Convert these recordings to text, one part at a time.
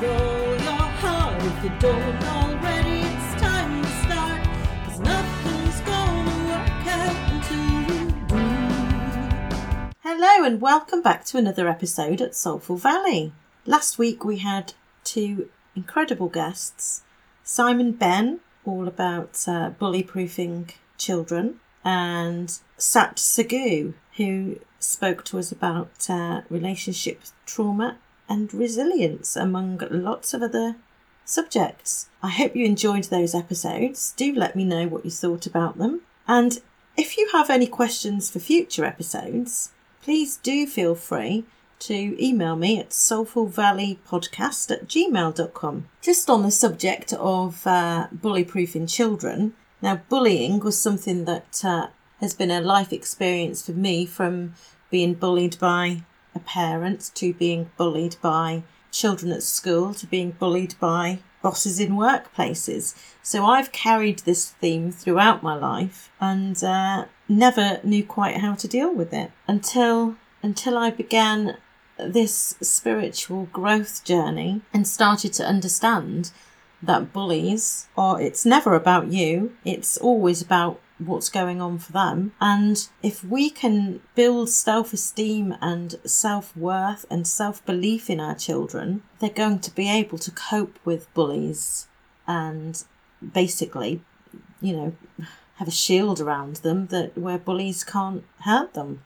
If you don't already, it's time to start. Cause nothing's gonna work out until you do. Hello, and welcome back to another episode at Soulful Valley. Last week we had two incredible guests Simon Ben, all about uh, bully proofing children, and Sat Sagu, who spoke to us about uh, relationship trauma and resilience, among lots of other subjects. I hope you enjoyed those episodes. Do let me know what you thought about them. And if you have any questions for future episodes, please do feel free to email me at soulfulvalleypodcast at gmail.com. Just on the subject of uh, bully proofing children, now bullying was something that uh, has been a life experience for me from being bullied by a parent to being bullied by children at school to being bullied by bosses in workplaces. So I've carried this theme throughout my life and uh, never knew quite how to deal with it until until I began this spiritual growth journey and started to understand that bullies or it's never about you it's always about what's going on for them and if we can build self-esteem and self-worth and self-belief in our children they're going to be able to cope with bullies and basically you know have a shield around them that where bullies can't hurt them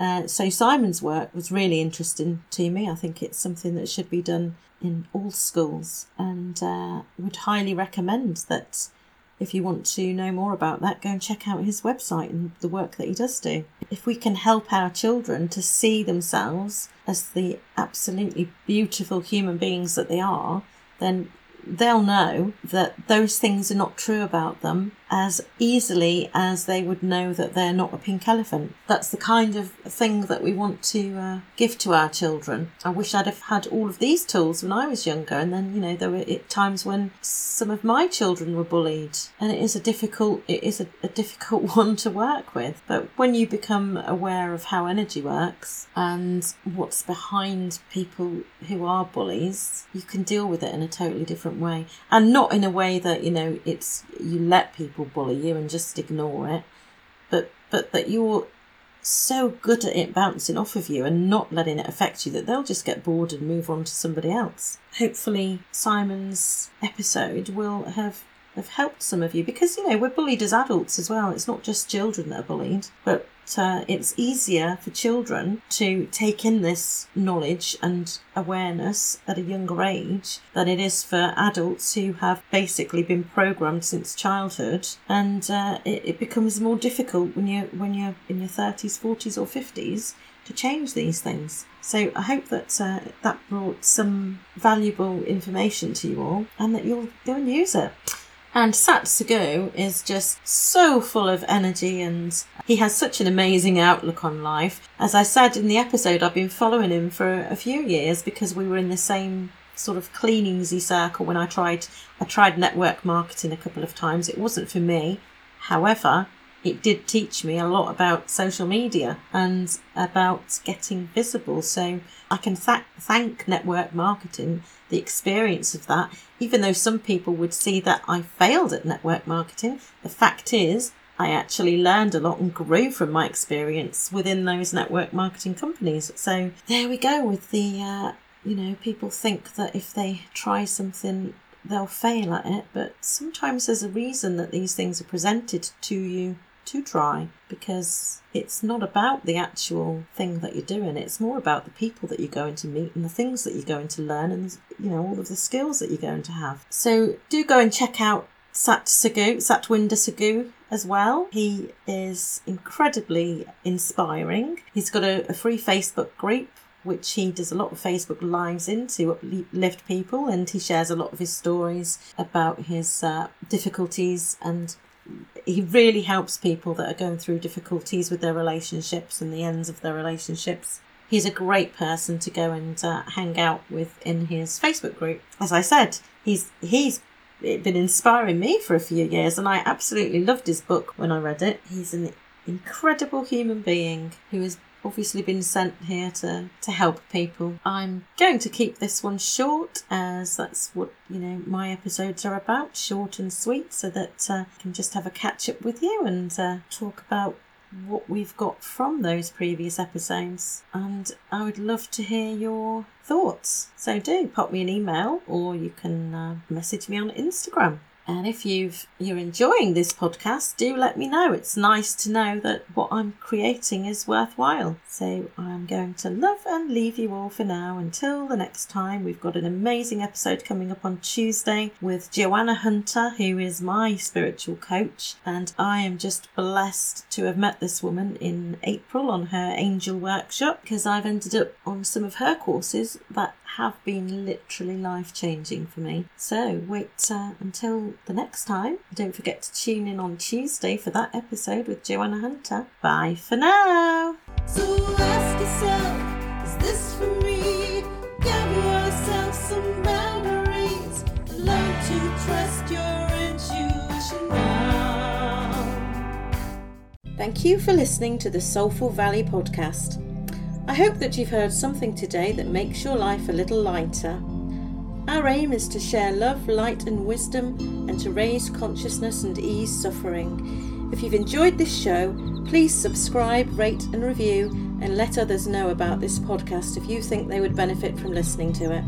uh, so Simon's work was really interesting to me. I think it's something that should be done in all schools, and uh, would highly recommend that. If you want to know more about that, go and check out his website and the work that he does do. If we can help our children to see themselves as the absolutely beautiful human beings that they are, then they'll know that those things are not true about them as easily as they would know that they're not a pink elephant. That's the kind of thing that we want to uh, give to our children. I wish I'd have had all of these tools when I was younger, and then you know there were times when some of my children were bullied, and it is a difficult it is a, a difficult one to work with. But when you become aware of how energy works and what's behind people who are bullies, you can deal with it in a totally different way, and not in a way that you know it's you let people people bully you and just ignore it, but but that you're so good at it bouncing off of you and not letting it affect you that they'll just get bored and move on to somebody else. Hopefully, Simon's episode will have have helped some of you because you know we're bullied as adults as well. It's not just children that are bullied, but uh, it's easier for children to take in this knowledge and awareness at a younger age than it is for adults who have basically been programmed since childhood, and uh, it, it becomes more difficult when you when you're in your thirties, forties, or fifties to change these things. So I hope that uh, that brought some valuable information to you all, and that you'll go and use it. And Sat Sagu is just so full of energy and he has such an amazing outlook on life. As I said in the episode, I've been following him for a few years because we were in the same sort of Kleeneze circle when I tried I tried network marketing a couple of times. It wasn't for me. However, it did teach me a lot about social media and about getting visible. So I can th- thank network marketing, the experience of that, even though some people would see that I failed at network marketing. The fact is, I actually learned a lot and grew from my experience within those network marketing companies. So there we go with the, uh, you know, people think that if they try something, they'll fail at it. But sometimes there's a reason that these things are presented to you to try because it's not about the actual thing that you're doing. It's more about the people that you're going to meet and the things that you're going to learn and, you know, all of the skills that you're going to have. So do go and check out Sat Sagu, Satwinder Sagu as well. He is incredibly inspiring. He's got a, a free Facebook group which he does a lot of Facebook lives into uplift people, and he shares a lot of his stories about his uh, difficulties and he really helps people that are going through difficulties with their relationships and the ends of their relationships. He's a great person to go and uh, hang out with in his Facebook group. As I said, he's he's been inspiring me for a few years, and I absolutely loved his book when I read it. He's an incredible human being who has obviously been sent here to, to help people. I'm going to keep this one short as that's what, you know, my episodes are about, short and sweet, so that uh, I can just have a catch up with you and uh, talk about what we've got from those previous episodes. And I would love to hear your thoughts. So do pop me an email or you can uh, message me on Instagram. And if you've you're enjoying this podcast, do let me know. It's nice to know that what I'm creating is worthwhile. So I'm going to love and leave you all for now until the next time. We've got an amazing episode coming up on Tuesday with Joanna Hunter, who is my spiritual coach, and I am just blessed to have met this woman in April on her angel workshop because I've ended up on some of her courses that have been literally life changing for me. So wait uh, until the next time. Don't forget to tune in on Tuesday for that episode with Joanna Hunter. Bye for now. So ask yourself, is this for me? Give yourself some boundaries. Learn to trust your intuition now. Thank you for listening to the Soulful Valley podcast. I hope that you've heard something today that makes your life a little lighter. Our aim is to share love, light, and wisdom and to raise consciousness and ease suffering. If you've enjoyed this show, please subscribe, rate, and review, and let others know about this podcast if you think they would benefit from listening to it.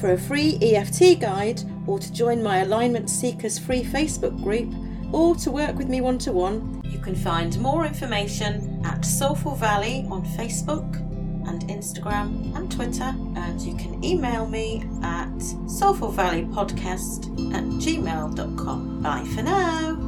For a free EFT guide, or to join my Alignment Seekers free Facebook group, or to work with me one to one, you can find more information at Soulful Valley on Facebook and Instagram and Twitter, and you can email me at soulfulvalleypodcast at gmail.com. Bye for now.